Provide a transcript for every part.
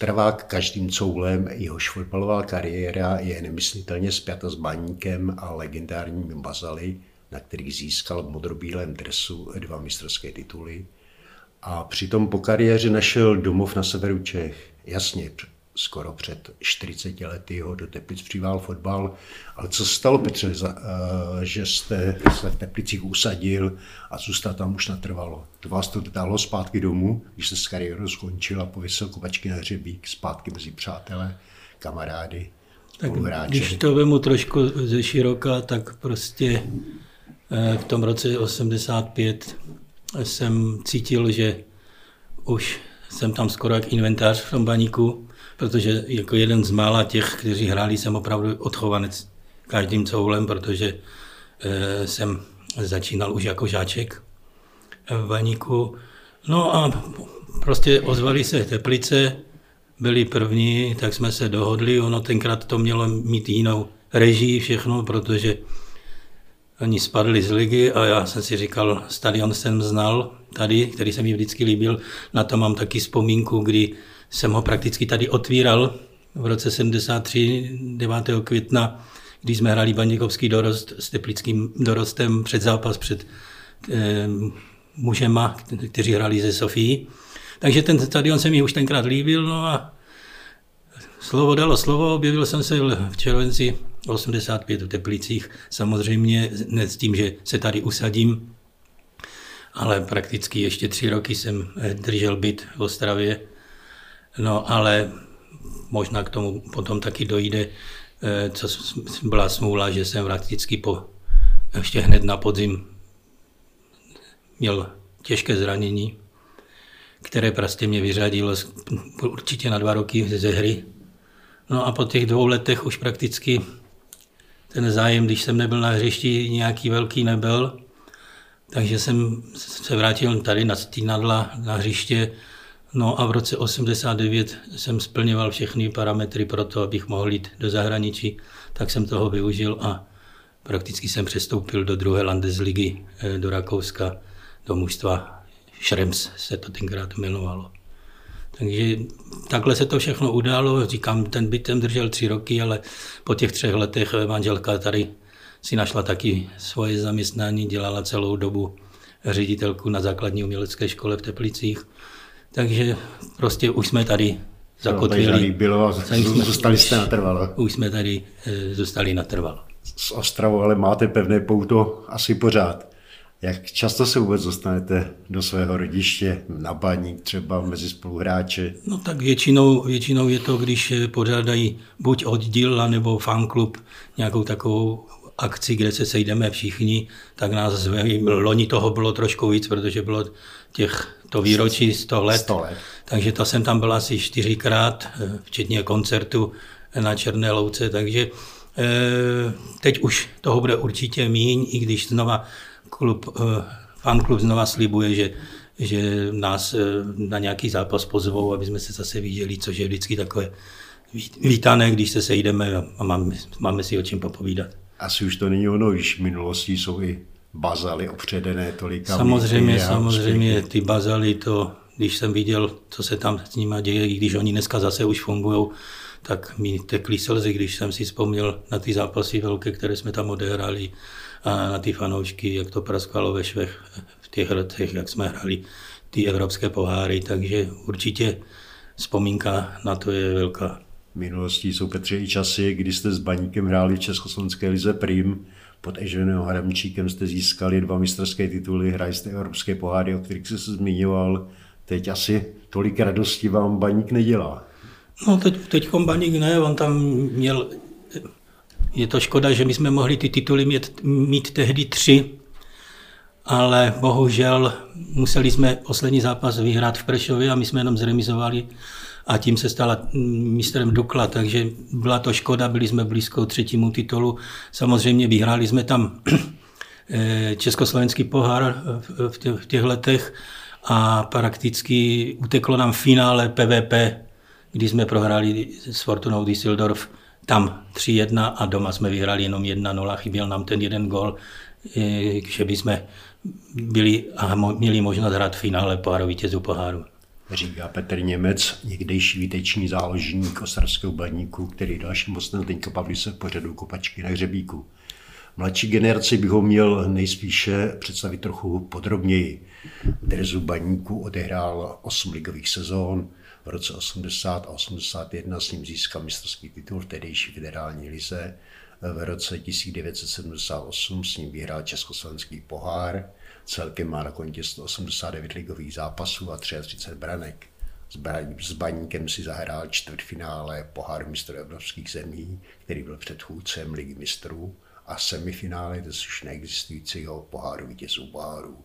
Ostravák každým coulem, jehož fotbalová kariéra je nemyslitelně spjata s baníkem a legendárními bazaly, na kterých získal v modrobílém dresu dva mistrovské tituly. A přitom po kariéře našel domov na severu Čech. Jasně, skoro před 40 lety ho do Teplic přivál fotbal. Ale co se stalo, Petře, za, uh, že jste se v Teplicích usadil a zůstal tam už natrvalo? To vás to dalo zpátky domů, když jste s kariérou skončil a pověsil kopačky na hřebík zpátky mezi přátelé, kamarády, tak když to vemu trošku ze široka, tak prostě eh, v tom roce 85 jsem cítil, že už jsem tam skoro jak inventář v tom baníku protože jako jeden z mála těch, kteří hráli, jsem opravdu odchovanec každým coulem, protože e, jsem začínal už jako žáček v baníku. No a prostě ozvali se Teplice, byli první, tak jsme se dohodli, ono tenkrát to mělo mít jinou režii všechno, protože oni spadli z ligy a já jsem si říkal, stadion jsem znal tady, který se mi vždycky líbil, na to mám taky vzpomínku, kdy jsem ho prakticky tady otvíral v roce 73, 9. května, když jsme hráli Bandikovský dorost s teplickým dorostem před zápas před eh, mužema, kteří hráli ze Sofii. Takže ten stadion se mi už tenkrát líbil, no a slovo dalo slovo, objevil jsem se v červenci 85 v Teplicích, samozřejmě ne s tím, že se tady usadím, ale prakticky ještě tři roky jsem držel byt v Ostravě No ale možná k tomu potom taky dojde, eh, co byla smůla, že jsem prakticky po, ještě hned na podzim měl těžké zranění, které prostě mě vyřadilo určitě na dva roky ze hry. No a po těch dvou letech už prakticky ten zájem, když jsem nebyl na hřišti, nějaký velký nebyl, takže jsem se vrátil tady na Stínadla na hřiště No a v roce 89 jsem splňoval všechny parametry pro to, abych mohl jít do zahraničí, tak jsem toho využil a prakticky jsem přestoupil do druhé Landesligy eh, do Rakouska, do mužstva Schrems se to tenkrát jmenovalo. Takže takhle se to všechno událo. Říkám, ten byt jsem držel tři roky, ale po těch třech letech manželka tady si našla taky svoje zaměstnání, dělala celou dobu ředitelku na základní umělecké škole v Teplicích. Takže prostě už jsme tady zakotvili. bylo a zůstali jste natrvalo. Už jsme tady e, zůstali natrvalo. Z Ostravou ale máte pevné pouto asi pořád. Jak často se vůbec dostanete do svého rodiště, na baník třeba mezi spoluhráče? No tak většinou, většinou je to, když pořádají buď oddíl, nebo fanklub nějakou takovou akci, kde se sejdeme všichni, tak nás zve. Loni toho bylo trošku víc, protože bylo těch to výročí 100 let. 100 let. Takže to jsem tam byl asi čtyřikrát, eh, včetně koncertu na Černé louce, takže eh, teď už toho bude určitě míň, i když znova klub, eh, fanklub znova slibuje, že, že nás na nějaký zápas pozvou, aby jsme se zase viděli, což je vždycky takové vítané, když se sejdeme a máme, máme si o čem popovídat. Asi už to není ono, když v minulosti jsou i bazaly opředené tolika. Samozřejmě, samozřejmě ty bazaly, to, když jsem viděl, co se tam s nimi děje, i když oni dneska zase už fungují, tak mi tekly slzy, když jsem si vzpomněl na ty zápasy velké, které jsme tam odehráli a na ty fanoušky, jak to praskalo ve švech v těch letech, jak jsme hráli ty evropské poháry, takže určitě vzpomínka na to je velká. V minulosti jsou Petře i časy, kdy jste s Baníkem hráli v Československé lize Prim, pod Eženem Hramčíkem jste získali dva mistrovské tituly, hráli jste evropské poháry, o kterých jste se zmiňoval. Teď asi tolik radosti vám baník nedělá. No teď, teď baník ne, on tam měl, je to škoda, že my jsme mohli ty tituly mít, mít tehdy tři, ale bohužel museli jsme poslední zápas vyhrát v Prešově a my jsme jenom zremizovali a tím se stala mistrem Dukla, takže byla to škoda, byli jsme blízko třetímu titulu. Samozřejmě vyhráli jsme tam eh, československý pohár v těch letech a prakticky uteklo nám v finále PVP, kdy jsme prohráli s Fortunou Düsseldorf tam 3-1 a doma jsme vyhráli jenom 1-0, chyběl nám ten jeden gol, eh, že by jsme byli a měli možnost hrát v finále poháru vítězů poháru. Říká Petr Němec, někdejší výteční záložník ostravského baníku, který dalším hostem teďka Pavli se pořadu kopačky na hřebíku. Mladší generaci bych ho měl nejspíše představit trochu podrobněji. Drezu baníku odehrál 8 ligových sezón, v roce 80 a 81 s ním získal mistrovský titul v tehdejší federální lize. V roce 1978 s ním vyhrál Československý pohár. Celkem má na kontě 189 ligových zápasů a 33 branek. S Baníkem si zahrál čtvrtfinále pohár mistrů evropských zemí, který byl předchůdcem ligy mistrů a semifinále dnes už neexistujícího poháru vítězů pohárů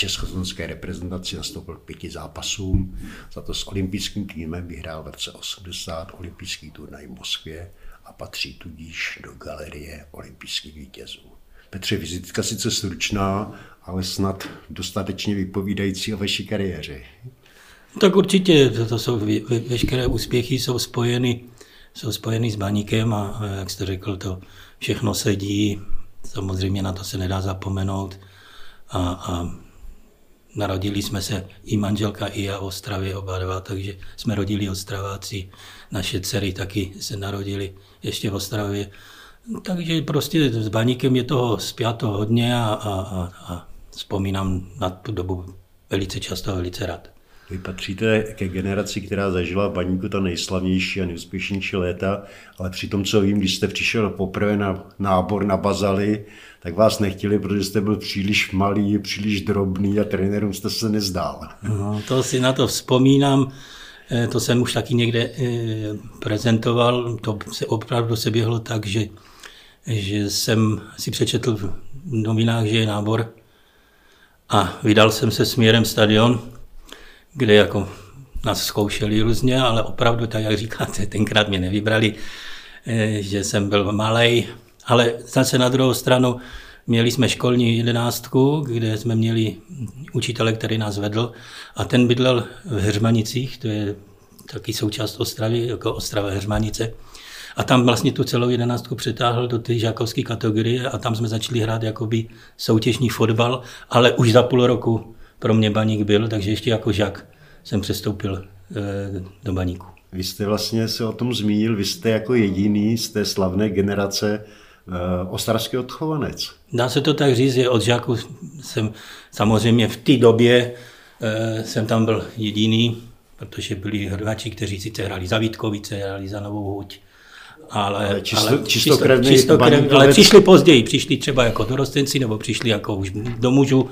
československé reprezentaci nastoupil k pěti zápasům. Za to s olympijským týmem vyhrál v roce 80 olympijský turnaj v Moskvě a patří tudíž do galerie olympijských vítězů. Petře, vizitka sice stručná, ale snad dostatečně vypovídající o vaší kariéře. Tak určitě, to, to jsou ve, veškeré úspěchy jsou spojeny, jsou spojeny s baníkem a, jak jste řekl, to všechno sedí. Samozřejmě na to se nedá zapomenout. A, a Narodili jsme se i manželka, i já v Ostravě oba dva, takže jsme rodili Ostraváci. Naše dcery taky se narodili ještě v Ostravě. Takže prostě s baníkem je toho zpěto hodně a, a, a, a vzpomínám na tu dobu velice často a velice rád. Vy patříte ke generaci, která zažila v baníku ta nejslavnější a nejúspěšnější léta, ale při tom, co vím, když jste přišel poprvé na nábor na Bazaly, tak vás nechtěli, protože jste byl příliš malý, příliš drobný a trenérům jste se nezdál. No, to si na to vzpomínám. Eh, to jsem už taky někde eh, prezentoval. To se opravdu se běhlo tak, že, že jsem si přečetl v novinách, že je nábor a vydal jsem se směrem stadion, kde jako nás zkoušeli různě, ale opravdu, tak jak říkáte, tenkrát mě nevybrali, eh, že jsem byl malý, ale zase na druhou stranu měli jsme školní jedenáctku, kde jsme měli učitele, který nás vedl a ten bydlel v Heřmanicích, to je taky součást Ostravy, jako Ostrava Heřmanice. A tam vlastně tu celou jedenáctku přetáhl do té žákovské kategorie a tam jsme začali hrát jakoby soutěžní fotbal, ale už za půl roku pro mě baník byl, takže ještě jako žák jsem přestoupil eh, do baníku. Vy jste vlastně se o tom zmínil, vy jste jako jediný z té slavné generace Eh, ostravský odchovanec. Dá se to tak říct, že od žáků jsem samozřejmě v té době e, jsem tam byl jediný, protože byli hráči, kteří sice hráli za Vítkovice, hráli za Novou Huť, ale, čisto, ale, čistokrevný, čistokrevný, ale přišli později, přišli třeba jako dorostenci nebo přišli jako už do mužů,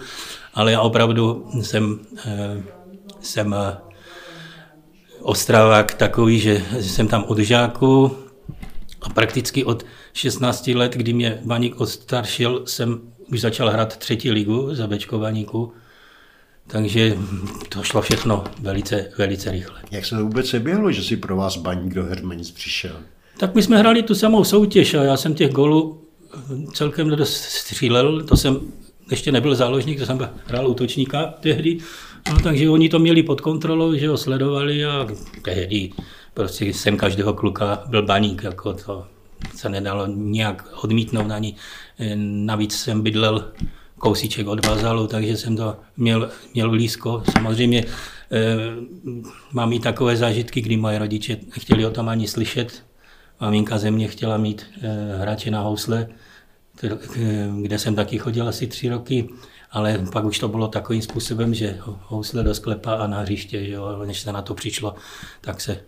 ale já opravdu jsem, e, jsem Ostravák takový, že jsem tam od žáku a prakticky od 16 let, kdy mě Baník odstaršil, jsem už začal hrát třetí ligu za Bčko Baníku, takže to šlo všechno velice, velice rychle. Jak se to vůbec běhlo, že si pro vás Baník do Hermanic přišel? Tak my jsme hrali tu samou soutěž a já jsem těch golů celkem dost střílel, to jsem ještě nebyl záložník, to jsem hrál útočníka tehdy, no, takže oni to měli pod kontrolou, že ho sledovali a tehdy prostě jsem každého kluka byl baník, jako to se nedalo nějak odmítnout ani. Navíc jsem bydlel kousíček od Bazalu, takže jsem to měl, měl blízko. Samozřejmě eh, mám i takové zážitky, kdy moje rodiče nechtěli o tom ani slyšet. Maminka ze mě chtěla mít eh, hráče na housle, eh, kde jsem taky chodil asi tři roky, ale pak už to bylo takovým způsobem, že housle do sklepa a na hřiště, že jo, než se na to přišlo, tak se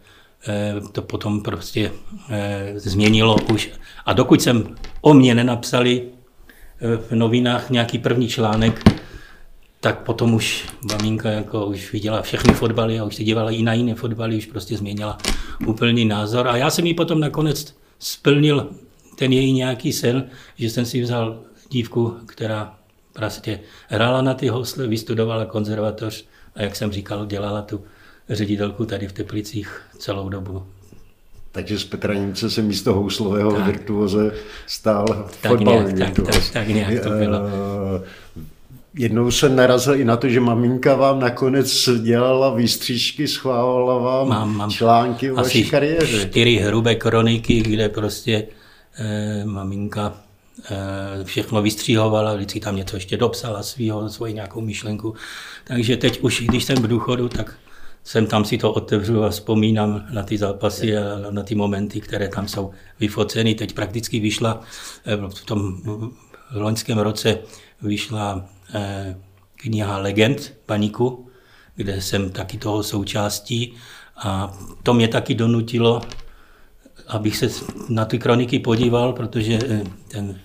Eh, to potom prostě změnilo už. A dokud jsem o mě nenapsali v novinách nějaký první článek, tak potom už maminka jako už viděla všechny fotbaly a už se dívala i na jiné fotbaly, už prostě změnila úplný názor. A já jsem jí potom nakonec splnil ten její nějaký sen, že jsem si vzal dívku, která Prostě hrála na ty housle, vystudovala konzervatoř a jak jsem říkal, dělala tu ředitelku tady v Teplicích celou dobu. Takže z Petra Němce se místo houslového tak. virtuoze stál tak nějak, tak, tak, tak nějak to bylo. Eh, jednou se narazil i na to, že maminka vám nakonec dělala výstřížky, schvávala vám mám, mám články o vaší kariéře. čtyři hrubé kroniky, kde prostě eh, maminka eh, všechno vystříhovala, vždycky tam něco ještě dopsala svýho, svoji nějakou myšlenku. Takže teď už, když jsem v důchodu, tak jsem tam si to otevřu a vzpomínám na ty zápasy a na ty momenty, které tam jsou vyfoceny. Teď prakticky vyšla eh, v tom loňském roce vyšla kniha Legend Paniku, kde jsem taky toho součástí a to mě taky donutilo, abych se na ty kroniky podíval, protože eh, ten...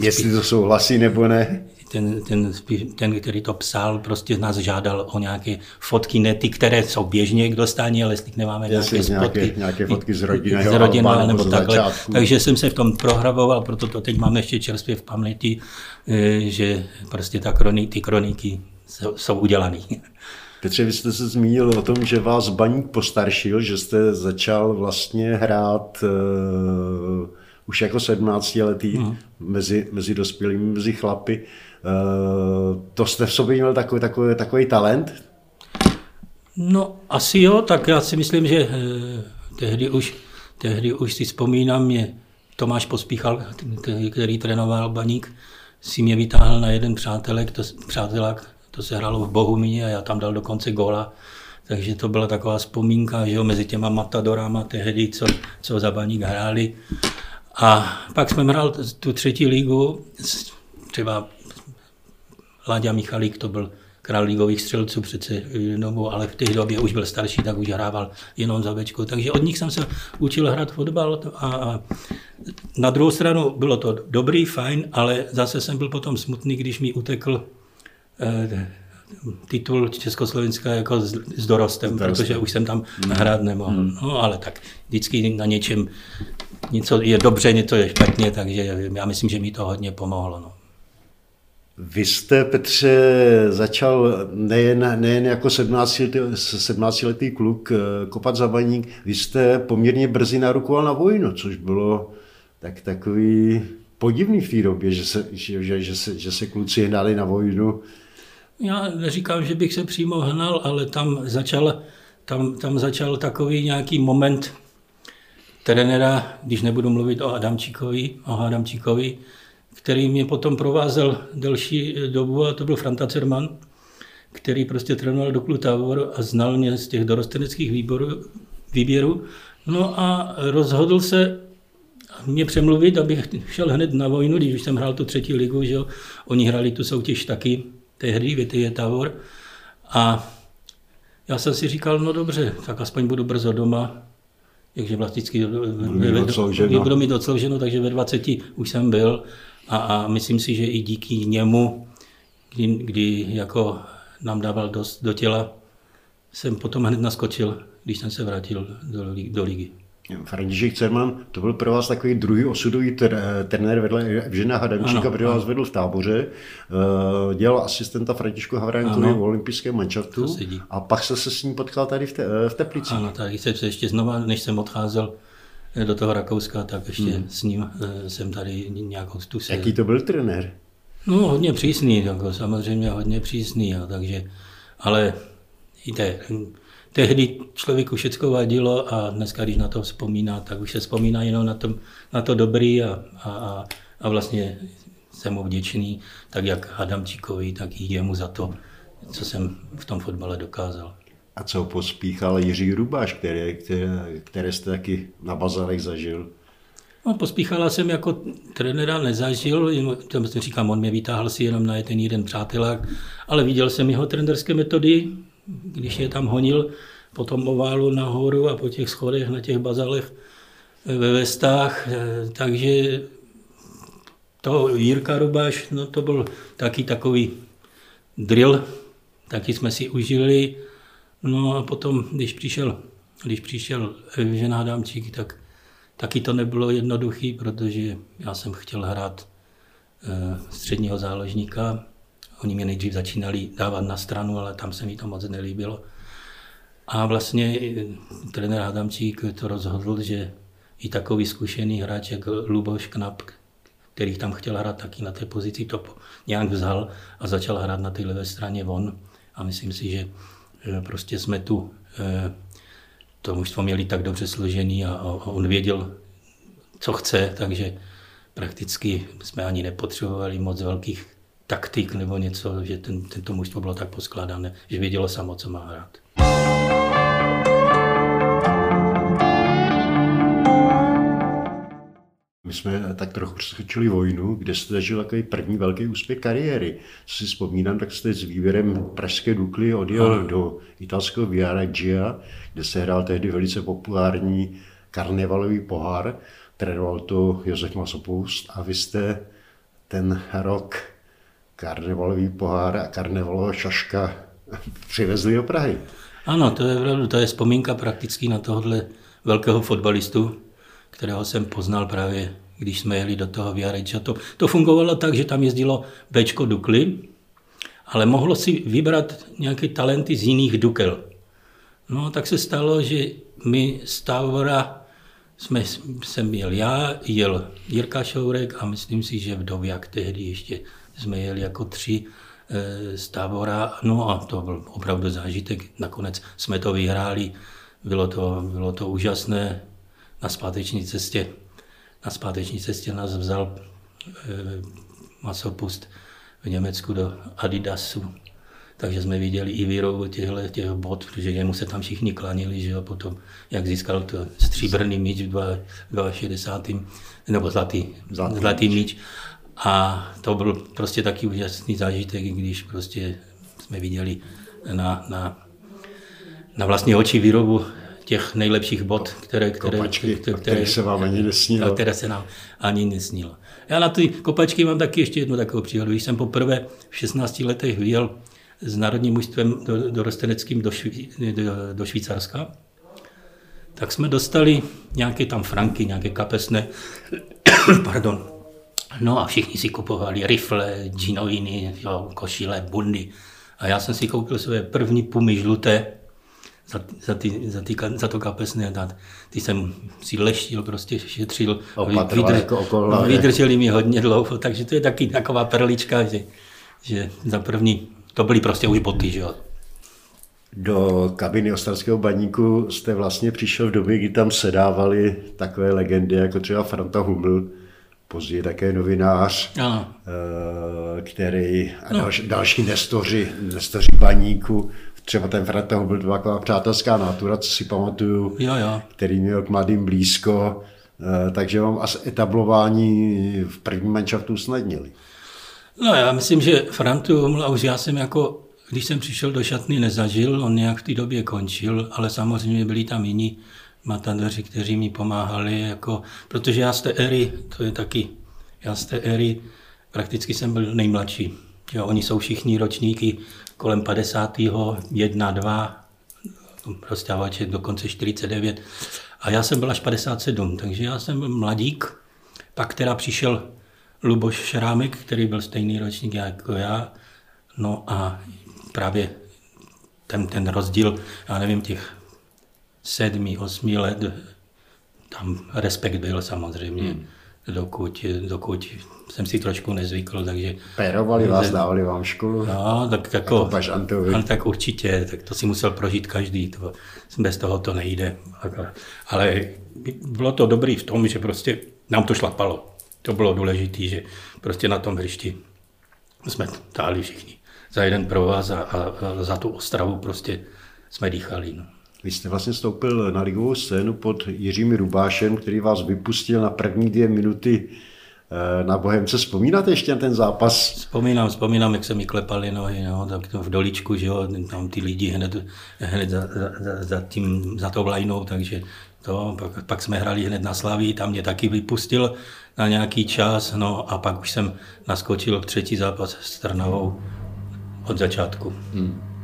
Jestli to souhlasí nebo ne? Ten, ten, ten, který to psal, prostě nás žádal o nějaké fotky, ne ty, které jsou běžně k dostání, ale jestli nemáme Jasně, nějaké, fotky, nějaké fotky z rodiny, z rodiny nebo takhle. Začátku. Takže jsem se v tom prohravoval, proto to teď máme ještě čerstvě v paměti, eh, že prostě ta kroni, ty kroniky jsou, jsou udělané. Petře, vy jste se zmínil o tom, že vás baník postaršil, že jste začal vlastně hrát uh, už jako 17 letý hmm. mezi, mezi dospělými, mezi chlapy. Uh, to jste v sobě měl takový, takový, takový talent? No asi jo, tak já si myslím, že eh, tehdy už, tehdy už si vzpomínám, mě Tomáš Pospíchal, který trénoval baník, si mě vytáhl na jeden přátelek, to, přátelák, to se hrálo v Bohumině a já tam dal dokonce góla. Takže to byla taková vzpomínka, že jo, mezi těma matadorama tehdy, co, co za baník hráli. A pak jsme hrál tu třetí ligu, třeba Láďa Michalík, to byl král ligových střelců přece, no, ale v té době už byl starší, tak už hrával jenom za večku. Takže od nich jsem se učil hrát fotbal a na druhou stranu bylo to dobrý, fajn, ale zase jsem byl potom smutný, když mi utekl eh, titul Československa jako s, s dorostem, Dorostem, protože už jsem tam hmm. hrát nemohl. Hmm. No ale tak vždycky na něčem něco je dobře, něco je špatně, takže já myslím, že mi to hodně pomohlo. No. Vy jste, Petře, začal nejen, nejen jako 17-letý, 17 letý kluk eh, kopat za baník, vy jste poměrně brzy narukoval na vojnu, což bylo tak takový podivný v té době, že se, že, že, že, se, že se kluci hnali na vojnu. Já neříkám, že bych se přímo hnal, ale tam začal, tam, tam začal takový nějaký moment trenéra, když nebudu mluvit o Adamčíkovi, o Adamčíkovi, který mě potom provázel delší dobu a to byl Franta Cerman, který prostě trénoval do Tábor a znal mě z těch dorosteneckých výborů, výběrů. No a rozhodl se mě přemluvit, abych šel hned na vojnu, když už jsem hrál tu třetí ligu, že jo. Oni hráli tu soutěž taky tehdy, je Tábor. A já jsem si říkal, no dobře, tak aspoň budu brzo doma, takže vlastně budu mít odslouženo, takže ve 20 už jsem byl a, a myslím si, že i díky němu, kdy, kdy jako nám dával dost do těla, jsem potom hned naskočil, když jsem se vrátil do, do ligy. František Cerman, to byl pro vás takový druhý osudový trenér vedle Evžena Hadamčíka, protože vás vedl v táboře, eh, dělal asistenta Františku Havránkovi v olympijském manšaftu a pak se se s ním potkal tady v, te, v Teplicích. Ano, tak jsem se ještě znova, než jsem odcházel do toho Rakouska, tak ještě hmm. s ním eh, jsem tady nějakou tu se... Jaký to byl trenér? No hodně přísný, jako, samozřejmě hodně přísný, jo, takže, ale víte, tehdy člověku všechno vadilo a dneska, když na to vzpomíná, tak už se vzpomíná jenom na, tom, na to dobrý a, a, a vlastně jsem mu vděčný, tak jak Adamčíkovi, tak i jemu za to, co jsem v tom fotbale dokázal. A co pospíchal Jiří Rubáš, které, které, které jste taky na bazarech zažil? No, pospíchala jsem jako trenéra nezažil, to říkám, on mě vytáhl si jenom na ten jeden přátelák, ale viděl jsem jeho trenerské metody, když je tam honil po tom oválu nahoru a po těch schodech na těch bazalech ve vestách, eh, takže to Jirka Rubáš, no to byl taky takový drill, taky jsme si užili. No a potom, když přišel, když přišel Evžen Adamčík, tak taky to nebylo jednoduchý, protože já jsem chtěl hrát středního záložníka. Oni mě nejdřív začínali dávat na stranu, ale tam se mi to moc nelíbilo. A vlastně trenér Adamčík to rozhodl, že i takový zkušený hráč jak Luboš Knap, který tam chtěl hrát taky na té pozici, to nějak vzal a začal hrát na té levé straně von. A myslím si, že prostě jsme tu to mužstvo měli tak dobře složený a, on věděl, co chce, takže prakticky jsme ani nepotřebovali moc velkých taktik nebo něco, že ten, tento mužstvo bylo tak poskládané, že vědělo samo, co má hrát. My jsme tak trochu přeskočili vojnu, kde jste zažil takový první velký úspěch kariéry. Co si vzpomínám, tak jste s výběrem Pražské Dukly odjel Aha. do italského Viareggio, kde se hrál tehdy velice populární karnevalový pohár. Trénoval to Josef Masopust a vy jste ten rok karnevalový pohár a karnevalová šaška přivezli do Prahy. Ano, to je, to je vzpomínka prakticky na tohle velkého fotbalistu, kterého jsem poznal právě, když jsme jeli do toho Viareča. To, to fungovalo tak, že tam jezdilo Bčko Dukly, ale mohlo si vybrat nějaké talenty z jiných Dukel. No, tak se stalo, že my z Távora jsme, jsem jel já, jel Jirka Šourek a myslím si, že v jak tehdy ještě jsme jeli jako tři e, z Távora. No a to byl opravdu zážitek. Nakonec jsme to vyhráli, bylo to, bylo to úžasné na zpáteční cestě. Na zpáteční cestě nás vzal e, masopust v Německu do Adidasu, takže jsme viděli i výrobu těchto těch bod, protože jemu se tam všichni klanili, že jo, potom, jak získal to stříbrný míč v 62. nebo zlatý, zlatý, zlatý míč. A to byl prostě taky úžasný zážitek, když prostě jsme viděli na, na, na vlastní oči výrobu těch nejlepších bod, které, které, kopačky, které, které se vám ani nesnilo. Které se nám ani nesnilo. Já na ty kopačky mám taky ještě jednu takovou příhodu. Když jsem poprvé v 16 letech vyjel s národním mužstvem do, do Rosteneckým do, Šví, do, do Švýcarska, tak jsme dostali nějaké tam franky, nějaké kapesné, pardon, no a všichni si kupovali rifle, džinoviny, jo, košile, bundy. A já jsem si koupil své první pumy žluté, za, za, ty, za, ty, za to kapesné dát. Ty jsem si leštil, prostě šetřil. Opatroval vydrž, jako vydrželi mi hodně dlouho, takže to je taky taková perlička, že, že za první, to byly prostě už boty, že jo. Do kabiny Ostarského baníku jste vlastně přišel v době, kdy tam sedávali takové legendy, jako třeba Franta Huml, později také novinář, ano. Eh, který a no. další, další nestoři, nestoři baníku třeba ten Fred toho byl taková přátelská natura, co si pamatuju, jo, jo. který měl k mladým blízko, eh, takže vám asi etablování v prvním manšaftu usnadnili. No já myslím, že Frantu už já jsem jako, když jsem přišel do šatny, nezažil, on nějak v té době končil, ale samozřejmě byli tam jiní matadoři, kteří mi pomáhali, jako, protože já z té éry, to je taky, já z té éry prakticky jsem byl nejmladší. Jo, oni jsou všichni ročníky kolem 50. 1, 2, rozstávače dokonce 49. A já jsem byl až 57, takže já jsem mladík. Pak teda přišel Luboš Šrámek, který byl stejný ročník jako já. No a právě ten, ten rozdíl, já nevím, těch sedmi, osmi let, tam respekt byl samozřejmě. Hmm dokud, dokud jsem si trošku nezvykl, takže... Pérovali vás, dávali vám školu? No, tak jako... jako tak určitě, tak to si musel prožít každý, to, bez toho to nejde. Ale bylo to dobrý v tom, že prostě nám to šlapalo. To bylo důležité, že prostě na tom hřišti jsme táli všichni za jeden provaz a, a, a za tu Ostravu prostě jsme dýchali. No. Vy jste vlastně stoupil na ligovou scénu pod Jiřím Rubášem, který vás vypustil na první dvě minuty eh, na Bohemce. Vzpomínáte ještě na ten zápas? Vzpomínám, vzpomínám, jak se mi klepali nohy, no, tak v doličku, že jo, tam ty lidi hned, hned za, za, za, tím, za to vlajnou, takže to, pak, pak jsme hráli hned na Slaví, tam mě taky vypustil na nějaký čas, no a pak už jsem naskočil v třetí zápas s Trnavou od začátku. Hmm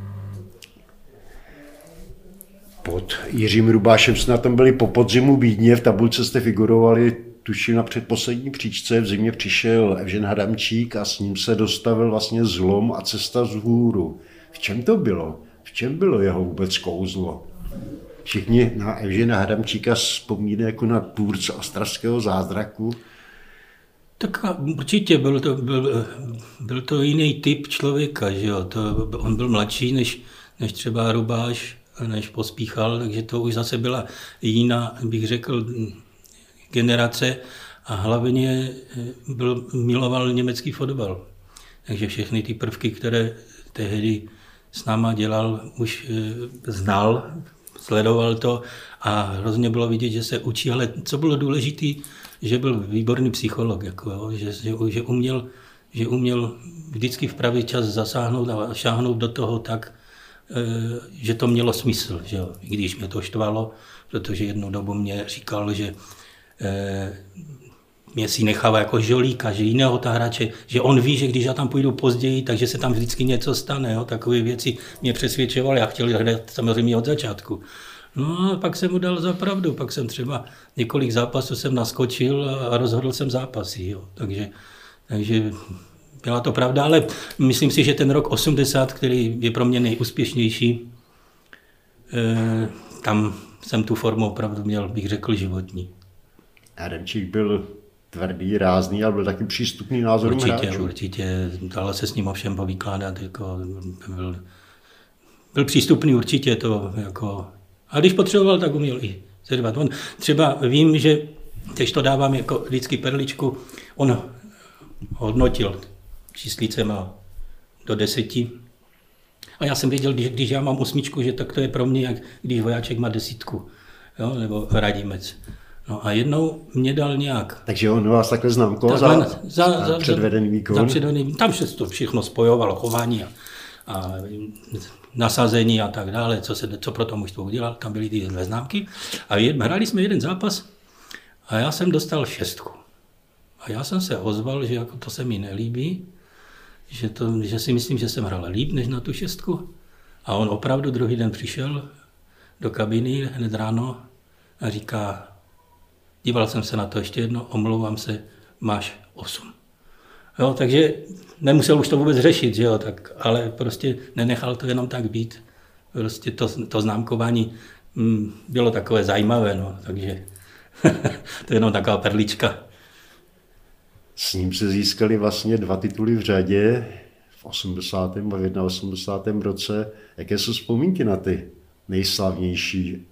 pod Jiřím Rubášem jsme na tom byli po podzimu Vídně, v tabulce jste figurovali tuším na předposlední příčce v zimě přišel Evžen Hadamčík a s ním se dostavil vlastně zlom a cesta z hůru. V čem to bylo? V čem bylo jeho vůbec kouzlo? Všichni na Evžena Hadamčíka vzpomínají jako na tvůrce ostravského zázraku. Tak určitě byl to, byl, byl to jiný typ člověka, že jo? To, on byl mladší než, než třeba Rubáš, než pospíchal, takže to už zase byla jiná, bych řekl, generace a hlavně byl, miloval německý fotbal. Takže všechny ty prvky, které tehdy s náma dělal, už eh, znal, sledoval to a hrozně bylo vidět, že se učí, ale co bylo důležité, že byl výborný psycholog, jako, že, že, že, uměl, že uměl vždycky v pravý čas zasáhnout a šáhnout do toho tak, eh, že to mělo smysl, že jo, i když mě to štvalo, protože jednu dobu mě říkal, že eh, mě si nechává jako žolíka, že jiného hráče, že on ví, že když já tam půjdu později, takže se tam vždycky něco stane. Jo? Takové věci mě přesvědčovaly. Já chtěl hrát samozřejmě od začátku. No a pak jsem mu dal za pravdu, pak jsem třeba několik zápasů jsem naskočil a rozhodl jsem zápasy. Jo. Takže, takže byla to pravda, ale myslím si, že ten rok 80, který je pro mě nejúspěšnější, eh, tam jsem tu formu opravdu měl, bych řekl, životní. Adamčík byl tvrdý, rázný, ale byl taky přístupný názorům určitě, hráčů. Určitě, dalo se s ním ovšem povykládat, jako byl, byl přístupný určitě to, jako, a když potřeboval, tak uměl i zervat. On třeba vím, že, teď to dávám jako vždycky perličku, on hodnotil číslícema do deseti. A já jsem věděl, když, když já mám osmičku, že tak to je pro mě, jak když vojáček má desítku, jo, nebo radimec. No a jednou mě dal nějak. Takže on vás takhle známko za, za, za, za předvedený výkon? Za předvedený, tam se to všechno spojovalo, chování a, a nasazení a tak dále, co, se, co pro to mužstvo udělal, tam byly ty dvě známky. A jed, hrali jsme jeden zápas a já jsem dostal šestku. A já jsem se ozval, že jako to se mi nelíbí, že, to, že si myslím, že jsem hrál líp než na tu šestku. A on opravdu druhý den přišel do kabiny hned ráno a říká, díval jsem se na to ještě jedno, omlouvám se, máš 8. Jo, takže nemusel už to vůbec řešit, že jo, tak, ale prostě nenechal to jenom tak být. Prostě to, to známkování mm, bylo takové zajímavé, no, takže to je jenom taková perlička. S ním se získali vlastně dva tituly v řadě v 80. a 81. roce. Jaké jsou vzpomínky na ty nejslavnější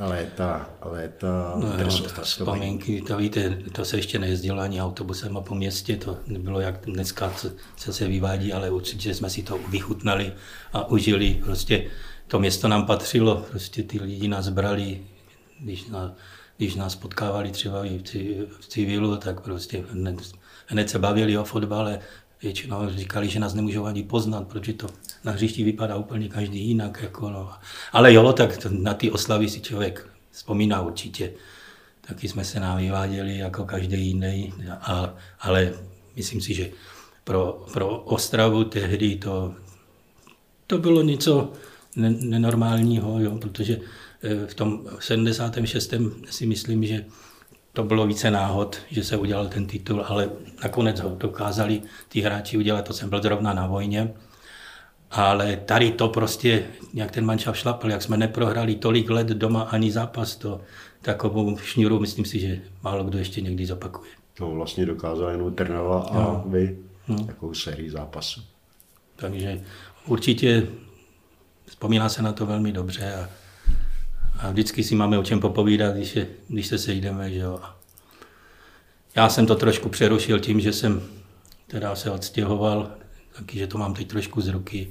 léta, léta no, jo, to vzpomínky, to víte, to se ještě nejezdilo ani autobusem a po městě, to nebylo jak dneska, co, co se vyvádí, ale určitě jsme si to vychutnali a užili. Prostě to město nám patřilo, prostě ty lidi nás brali, když, na, když nás potkávali třeba v, v civilu, tak prostě hned, se bavili o fotbale, většinou říkali, že nás nemůžou ani poznat, protože to na hřišti vypadá úplně každý jinak. Jako no. Ale jo, tak na ty oslavy si člověk vzpomíná určitě. Taky jsme se nám vyváděli jako každý jiný, a, ale myslím si, že pro, pro Ostravu tehdy to, to bylo něco nenormálního, jo, protože eh, v tom 76. si myslím, že to bylo více náhod, že se udělal ten titul, ale nakonec ho dokázali ty hráči udělat, to jsem byl zrovna na vojně. Ale tady to prostě, jak ten manšaft šlapal, jak jsme neprohrali tolik let doma ani zápas, to takovou šňůru myslím si, že málo kdo ještě někdy zopakuje. To vlastně dokázal jenom Trnava a no. vy no. takovou sérii zápasů. Takže určitě vzpomíná se na to velmi dobře a a vždycky si máme o čem popovídat, když, je, když se sejdeme. Že jo. Já jsem to trošku přerušil tím, že jsem teda se odstěhoval, taky, že to mám teď trošku z ruky.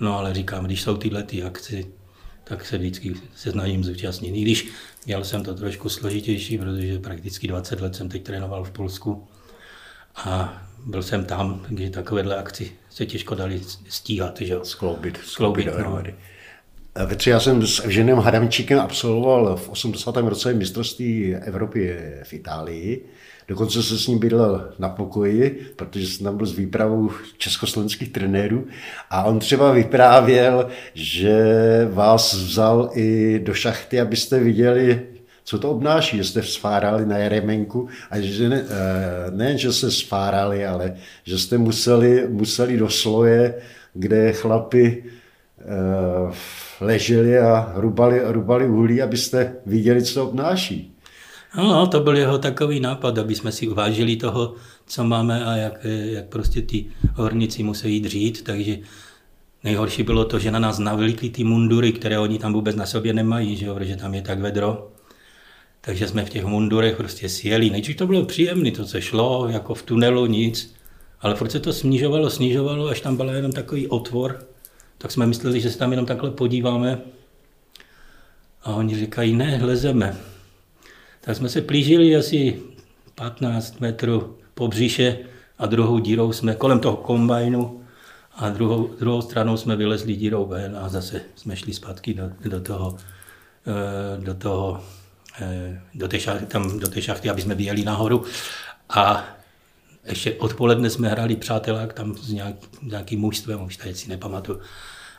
No ale říkám, když jsou tyhle ty akci, tak se vždycky se snažím zúčastnit. I když měl jsem to trošku složitější, protože prakticky 20 let jsem teď trénoval v Polsku a byl jsem tam, kde takovéhle akci se těžko dali stíhat. Že? Skloubit, skloubit, skloubit no. Ve tři já jsem s Evženem Hadamčíkem absolvoval v 80. roce mistrovství Evropy v Itálii. Dokonce se s ním bydlel na pokoji, protože jsem tam byl s výpravou československých trenérů. A on třeba vyprávěl, že vás vzal i do šachty, abyste viděli, Co to obnáší, že jste sfárali na Jeremenku a že ne, eh, ne, že se sfárali, ale že jste museli, museli do sloje, kde chlapi eh, leželi a rubali, rubali uhlí, abyste viděli, co obnáší. No, to byl jeho takový nápad, aby jsme si uvážili toho, co máme a jak, jak prostě ty horníci musí dřít, takže nejhorší bylo to, že na nás navlíkli ty mundury, které oni tam vůbec na sobě nemají, že, jo, protože tam je tak vedro. Takže jsme v těch mundurech prostě sjeli. Nejdřív to bylo příjemné, to se šlo, jako v tunelu nic, ale furt se to snižovalo, snižovalo, až tam byl jenom takový otvor, tak jsme mysleli, že se tam jenom takhle podíváme. A oni říkají, ne, lezeme. Tak jsme se plížili asi 15 metrů po břiše a druhou dírou jsme kolem toho kombajnu a druhou, druhou stranou jsme vylezli dírou ven a zase jsme šli zpátky do, do toho, eh, do toho eh, do té, šachty, tam, do té šachty, aby jsme vyjeli nahoru. A ještě odpoledne jsme hráli přátelák tam s nějak, nějakým mužstvem, už teď si nepamatuju.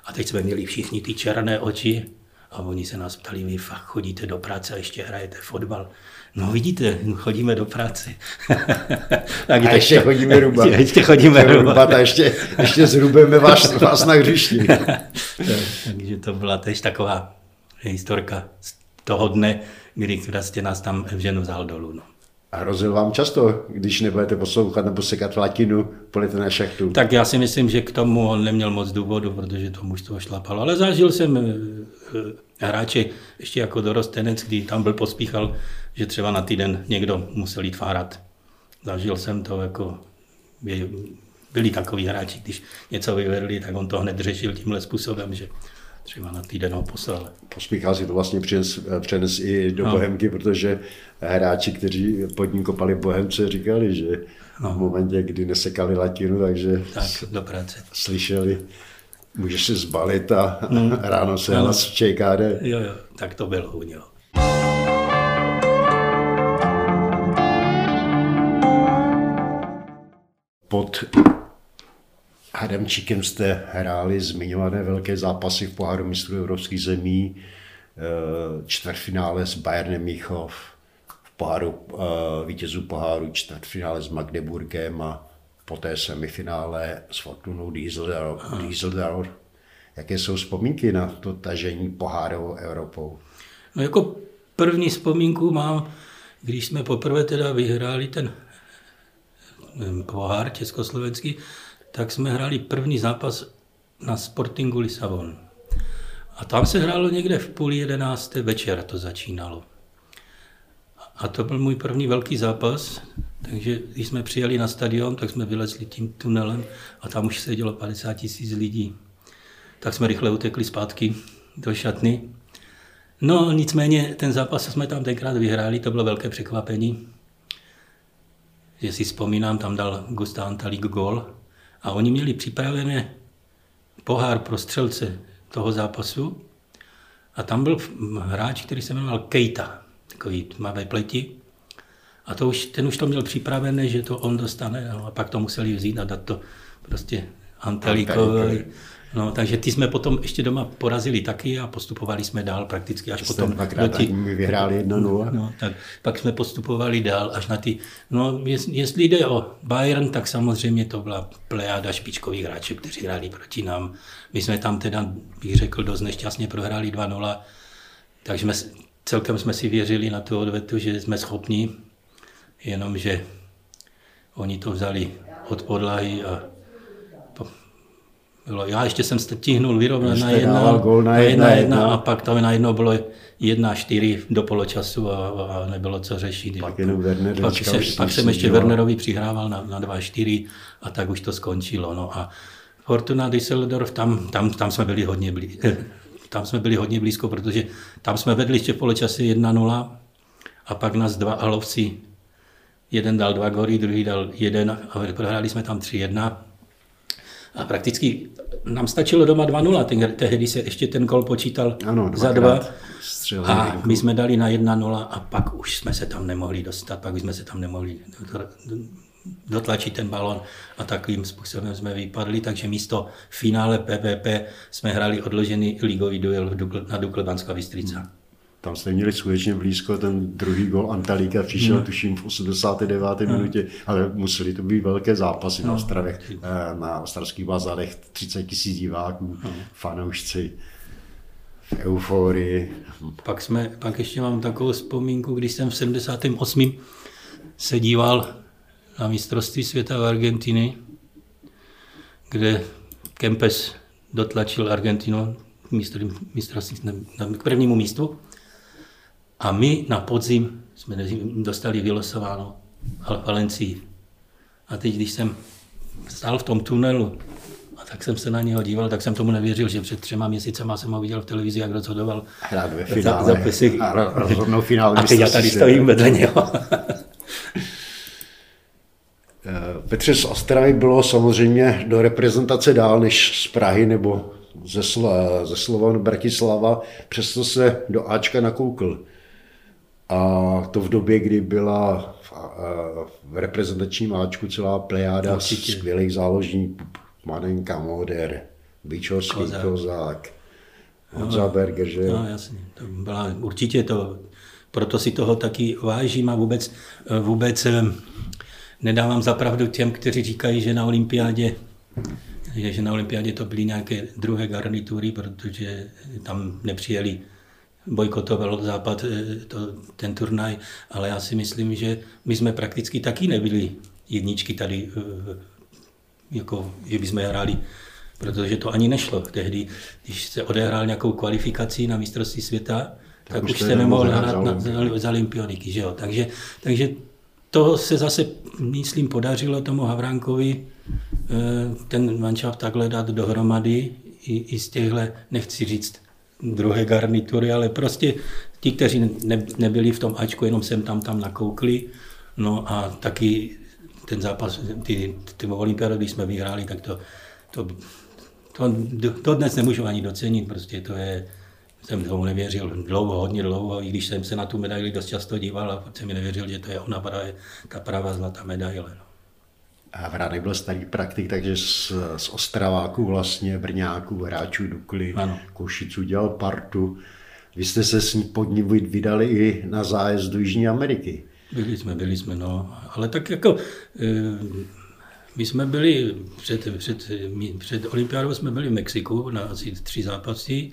A teď jsme měli všichni ty černé oči a oni se nás ptali, vy fakt chodíte do práce a ještě hrajete fotbal. No vidíte, chodíme do práce. tak a ještě chodíme rubat. Ještě chodíme rubat. A ještě, ještě zrubeme vás, vás na hřišti. Takže to byla tež taková historka z toho dne, kdy vlastně nás tam Evžen vzal dolů. No. A hrozil vám často, když nebudete poslouchat nebo sekat latinu, půjdete na šachtu? Tak já si myslím, že k tomu on neměl moc důvodu, protože to mužstvo šlapalo. Ale zažil jsem eh, eh, hráče ještě jako dorostenec, kdy tam byl pospíchal, že třeba na týden někdo musel jít fárat. Zažil jsem to jako byli takový hráči, když něco vyvedli, tak on to hned řešil tímhle způsobem, že třeba na týden ho poslal. Pospíchal si to vlastně přenes, přenes i do no. Bohemky, protože hráči, kteří pod ním kopali Bohemce, říkali, že no. v momentě, kdy nesekali latinu, takže tak, do práce. slyšeli, můžeš se zbalit a mm. ráno se no. v ČKD. Jo, jo, tak to bylo u něho. Pod Adamčíkem jste hráli zmiňované velké zápasy v poháru mistrů evropských zemí, eh, čtvrtfinále s Bayernem Míchov, v poháru, eh, vítězů poháru čtvrtfinále s Magdeburgem a poté semifinále s Fortunou Dieseldorf. Jaké jsou vzpomínky na to tažení pohárovou Evropou? No jako první vzpomínku mám, když jsme poprvé teda vyhráli ten pohár československý, tak jsme hráli první zápas na Sportingu Lisabon. A tam se hrálo někde v půl jedenácté večer, to začínalo. A to byl můj první velký zápas, takže když jsme přijeli na stadion, tak jsme vylezli tím tunelem a tam už sedělo 50 tisíc lidí. Tak jsme rychle utekli zpátky do šatny. No nicméně ten zápas jsme tam tenkrát vyhráli, to bylo velké překvapení. Že si vzpomínám, tam dal Gustav Antalík gol a oni měli připravené pohár pro střelce toho zápasu a tam byl hráč, který se jmenoval Keita, takový tmavé pleti. A to už, ten už to měl připravené, že to on dostane no, a pak to museli vzít a dát to prostě Antelíkovi. No, takže ty jsme potom ještě doma porazili taky a postupovali jsme dál prakticky až potom. Dvakrát ty, my vyhráli 1-0. No, tak pak jsme postupovali dál až na ty, no jestli jde o Bayern, tak samozřejmě to byla plejáda špičkových hráčů, kteří hráli proti nám. My jsme tam teda, bych řekl, dost nešťastně prohráli 2-0, takže jsme, celkem jsme si věřili na tu odvetu, že jsme schopni, jenomže oni to vzali od podlahy a bylo. Já ještě jsem stihnul vyrovnat na jedna, gol na, na jedna, jedna, jedna, a pak to na jedno bylo jedna čtyři do poločasu a, a nebylo co řešit. Pak, jenom Werner pak, se, pak jsem ještě Wernerovi přihrával na, na dva čtyři a tak už to skončilo. No a Fortuna Düsseldorf, tam, tam, tam jsme byli hodně blízko. tam jsme byli hodně blízko, protože tam jsme vedli ještě v poločase 1-0 a pak nás dva alovci, jeden dal dva gory, druhý dal jeden a prohráli jsme tam 3-1 a prakticky nám stačilo doma 2-0, tehdy se ještě ten gol počítal ano, za dva. A my jsme dali na 1-0 a pak už jsme se tam nemohli dostat, pak už jsme se tam nemohli dotlačit ten balon a takovým způsobem jsme vypadli, takže místo finále PPP jsme hrali odložený ligový duel na Dukle Banská Bystrica. Tam jsme měli skutečně blízko, ten druhý gol Antalíka přišel, no. tuším, v 89. No. minutě, ale museli to být velké zápasy no. na Ostravech, eh, na ostravských bazarech, 30 tisíc diváků, no. fanoušci v euforii. Pak, jsme, pak ještě mám takovou vzpomínku, když jsem v 78. se díval na mistrovství světa v Argentiny, kde Kempes dotlačil Argentinu mistrovství k prvnímu místu. A my na podzim jsme dostali vylosováno Valencii. A teď, když jsem stál v tom tunelu a tak jsem se na něho díval, tak jsem tomu nevěřil, že před třema měsícema jsem ho viděl v televizi, jak rozhodoval Hrát ve finále zapisy. a rozhodnou finále. A teď já tady stojím vedle něho. Eh, Petře z Ostravy bylo samozřejmě do reprezentace dál než z Prahy nebo ze, Slo- ze Slovan Bratislava, přesto se do Ačka nakoukl. A to v době, kdy byla v, v reprezentačním Ačku celá plejáda Určitě. skvělých záložníků. Manenka, Moder, Byčovský, Kozák, Kozák Honza Berger, že? No, jasně. To byla, určitě to, proto si toho taky vážím a vůbec, vůbec nedávám zapravdu těm, kteří říkají, že na olympiádě že na olympiádě to byly nějaké druhé garnitury, protože tam nepřijeli bojkotoval Západ eh, to, ten turnaj, ale já si myslím, že my jsme prakticky taky nebyli jedničky tady, eh, jako, že bychom hráli, protože to ani nešlo. Tehdy, když se odehrál nějakou kvalifikaci na mistrovství světa, tak, tak už se nemohl hrát na, za, za olympioniky. Že jo? Takže, takže to se zase, myslím, podařilo tomu Havránkovi eh, ten manšaft takhle dát dohromady i, i z těchto, nechci říct, druhé garnitury, ale prostě ti, kteří ne, nebyli v tom Ačku, jenom jsem tam tam nakoukli. No a taky ten zápas, ty, ty olympiády, když jsme vyhráli, tak to, to, to, to dnes nemůžu ani docenit, prostě to je, jsem tomu nevěřil dlouho, hodně dlouho, i když jsem se na tu medaili dost často díval a jsem mi nevěřil, že to je ona právě ta pravá zlatá medaile. No. A Vránek byl starý praktik, takže z, z Ostraváků vlastně, Brňáků, hráčů Dukly, ano. Košiců dělal partu. Vy jste se s ní pod ní vydali i na zájezd do Jižní Ameriky. Byli jsme, byli jsme, no. Ale tak jako, eh, my jsme byli, před, před, před olympiádou jsme byli v Mexiku na asi tři zápasy,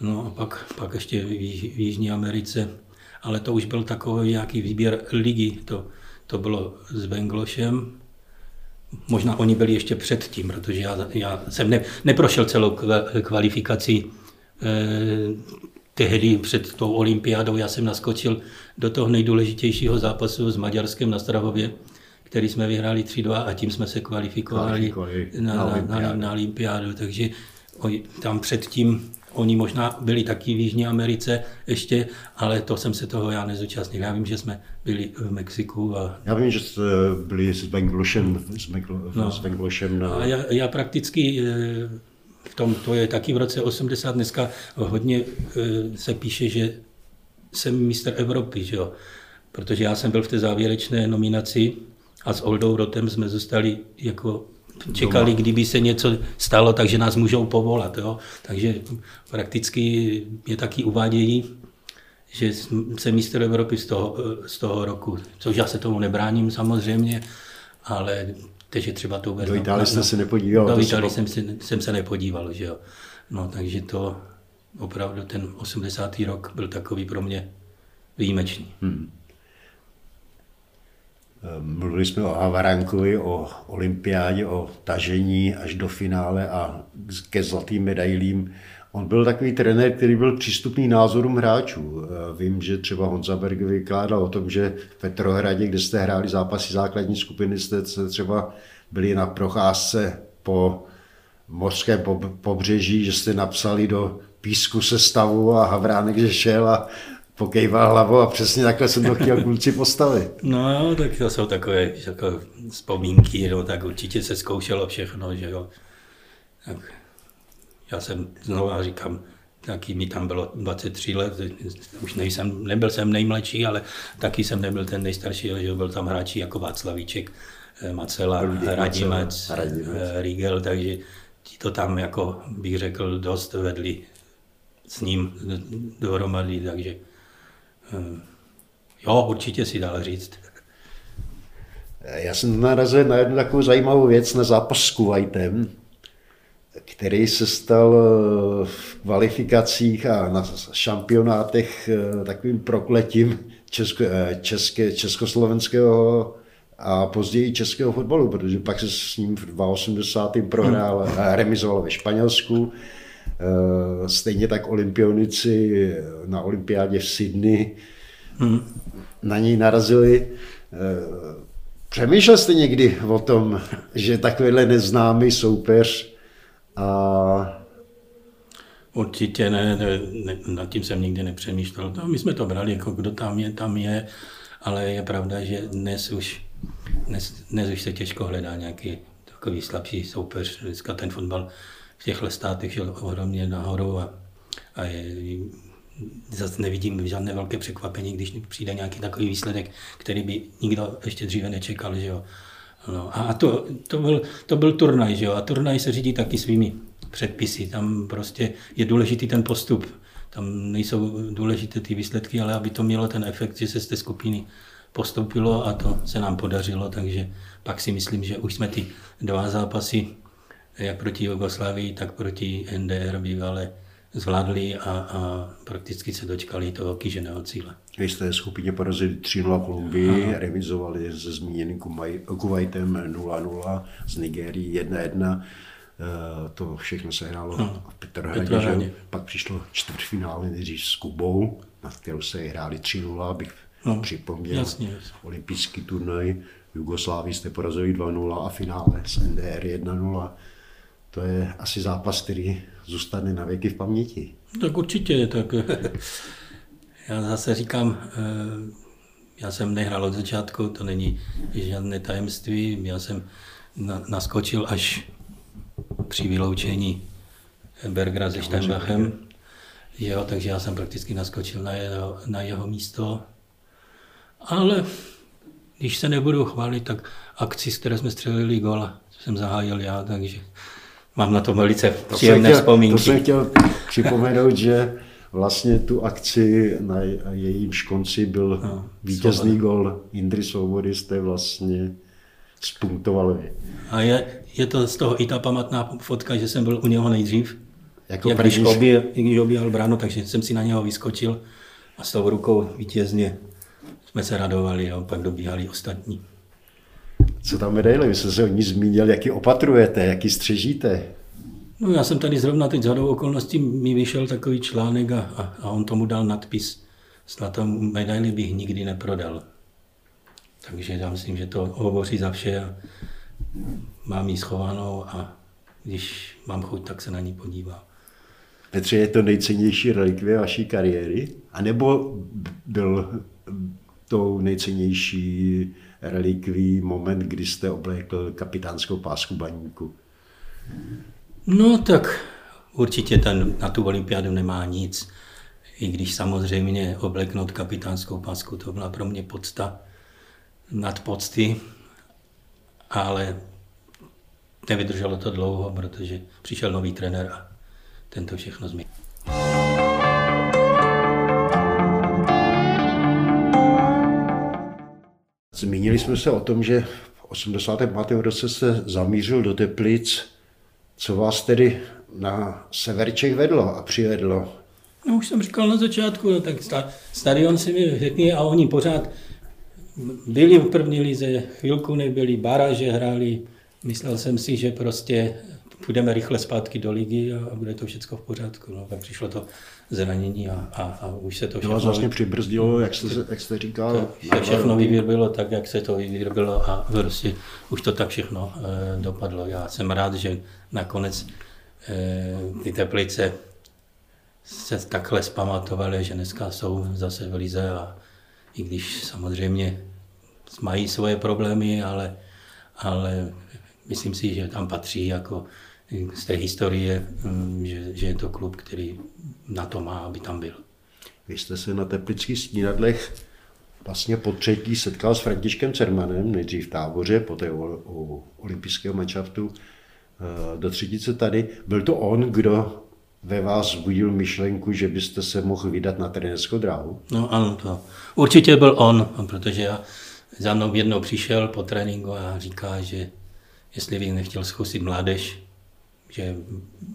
no a pak, pak ještě v, v Jižní Americe, ale to už byl takový nějaký výběr ligy, to, to bylo s Benglošem, Možná oni byli ještě předtím, protože já, já jsem ne, neprošel celou kvalifikaci eh, tehdy před tou olympiádou. Já jsem naskočil do toho nejdůležitějšího zápasu s Maďarskem na Strahově, který jsme vyhráli 3-2 a tím jsme se kvalifikovali na, na, na, na, na olympiádu. Takže tam předtím Oni možná byli taky v Jižní Americe ještě, ale to jsem se toho já nezúčastnil. Já vím, že jsme byli v Mexiku. A... Já vím, že jste byli s Banglošem, s, Banglo, no. s Banglošem na... A já, já prakticky eh, v tom, to je taky v roce 80, dneska hodně eh, se píše, že jsem mistr Evropy, že jo? protože já jsem byl v té závěrečné nominaci a s Oldou Rotem jsme zůstali jako čekali, kdyby se něco stalo, takže nás můžou povolat. Jo? Takže prakticky je taky uvádějí, že jsem mistr Evropy z toho, z toho roku, což já se tomu nebráním samozřejmě, ale takže třeba to Do Itálie jste se nepodíval? Do Itálie jsem, se, jsem se nepodíval, že jo. No, takže to opravdu ten 80. rok byl takový pro mě výjimečný. Hmm. Mluvili jsme o Havaránkovi, o olympiádě, o tažení až do finále a ke zlatým medailím. On byl takový trenér, který byl přístupný názorům hráčů. Vím, že třeba Honza Berg vykládal o tom, že v Petrohradě, kde jste hráli zápasy základní skupiny, jste třeba byli na procházce po mořském pobřeží, že jste napsali do písku sestavu a Havránek, že šel a pokejval hlavou a přesně takhle jsem to chtěl kluci postavit. No jo, tak to jsou takové jako vzpomínky, no, tak určitě se zkoušelo všechno, že jo. Tak já jsem znovu říkám, taky mi tam bylo 23 let, už nejsem, nebyl jsem nejmladší, ale taky jsem nebyl ten nejstarší, že byl tam hráči jako Václavíček, eh, Macela, Radimec, Radimec, eh, Rigel, takže ti to tam, jako bych řekl, dost vedli s ním dohromady, takže jo, určitě si dal říct. Já jsem narazil na jednu takovou zajímavou věc na zápas s Kuwaitem, který se stal v kvalifikacích a na šampionátech takovým prokletím česko, české, československého a později českého fotbalu, protože pak se s ním v 82. prohrál, remizoval ve Španělsku. Eh, stejně tak olympionici na olympiádě v Sydney hmm. na něj narazili. Eh, přemýšlel jste někdy o tom, že takovýhle neznámý soupeř a Určitě ne, ne, ne, nad tím jsem nikdy nepřemýšlel. No, my jsme to brali jako kdo tam je, tam je, ale je pravda, že dnes už dnes, dnes už se těžko hledá nějaký takový slabší soupeř. Dneska ten fotbal v těchto státech šel ohromně nahoru a, a je, zase nevidím žádné velké překvapení, když přijde nějaký takový výsledek, který by nikdo ještě dříve nečekal. Že jo. No, a to, to, byl, to byl turnaj, že jo? a turnaj se řídí taky svými předpisy. Tam prostě je důležitý ten postup. Tam nejsou důležité ty výsledky, ale aby to mělo ten efekt, že se z té skupiny postoupilo a to se nám podařilo, takže pak si myslím, že už jsme ty dva zápasy, jak proti Jugoslávii, tak proti NDR bývalé zvládli a, a prakticky se dočkali toho kýženého cíle. Vy jste skupině porazili 3-0 Kolumbii, remizovali se zmíněným Kuwaitem 0-0, z Nigérií 1-1. Eh, to všechno se hrálo no, v Petrohradě, Petrohradě. pak přišlo čtvrtfinále nejdřív s Kubou, na kterou se hráli 3-0, abych no, připomněl jasně, jasně. olympijský turnaj. V Jugoslávii jste porazili 2-0 a finále s NDR 1-0. To je asi zápas, který zůstane na věky v paměti. Tak určitě, tak já zase říkám, eh, já jsem nehrál od začátku, to není žádné tajemství, já jsem naskočil až při vyloučení Bergera se Steinbachem. Jo, takže já jsem prakticky naskočil na jeho, na jeho místo. Ale když se nebudu chválit, tak akci, z které jsme střelili gola, jsem zahájil já, takže mám na to velice příjemné vzpomínky. To jsem chtěl připomenout, že vlastně tu akci na jejím konci byl no, vítězný gol Indry Svobody, jste vlastně spunktovali. A je, je to z toho i ta pamatná fotka, že jsem byl u něho nejdřív. Jako jak když, obě, když obíhal bránu, takže jsem si na něho vyskočil a s tou rukou vítězně jsme se radovali a pak dobíhali ostatní. Co tam medaile? Vy jste se o ní zmínil, jak ji opatrujete, jak ji střežíte? No já jsem tady zrovna teď zhodou okolností mi vyšel takový článek a, a, a on tomu dal nadpis. Snad tomu medaili bych nikdy neprodal. Takže já myslím, že to hovoří za vše a mám ji schovanou a když mám chuť, tak se na ní podívám. Petře, je to nejcennější relikvie vaší kariéry? A nebo byl tou nejcennější relikví moment, kdy jste oblékl kapitánskou pásku baníku? No tak určitě ten, na tu olympiádu nemá nic. I když samozřejmě obleknout kapitánskou pásku, to byla pro mě podsta nad pocty, ale nevydrželo to dlouho, protože přišel nový trenér a ten to všechno změnil. Zmínili jsme se o tom, že v 85. roce se zamířil do Teplic. Co vás tedy na sever Čech vedlo a přivedlo? No už jsem říkal na začátku, no, tak stadion si mi řekni a oni pořád byli v první lize, chvilku nebyli, baráže hráli. Myslel jsem si, že prostě půjdeme rychle zpátky do ligy a, bude to všechno v pořádku. No, pak přišlo to zranění a, a, a už se to všechno... vás vlastně přibrzdilo, jak jste, jak jste říkal. Se všechno vyvírbilo tak, jak se to vyvírbilo a prostě už to tak všechno e, dopadlo. Já jsem rád, že nakonec e, ty teplice se takhle zpamatovaly, že dneska jsou zase v lize a i když samozřejmě mají svoje problémy, ale, ale myslím si, že tam patří jako z té historie, mm, že, že je to klub, který na to má, aby tam byl. Vy jste se na teplických snídadlech vlastně po třetí setkal s Františkem Cermanem, nejdřív v táboře, poté u, u olympijského manšaftu eh, do třetice tady. Byl to on, kdo ve vás budil myšlenku, že byste se mohl vydat na trenérskou dráhu? No ano, to určitě byl on, protože já za mnou jednou přišel po tréninku a říká, že jestli bych nechtěl zkusit mládež, že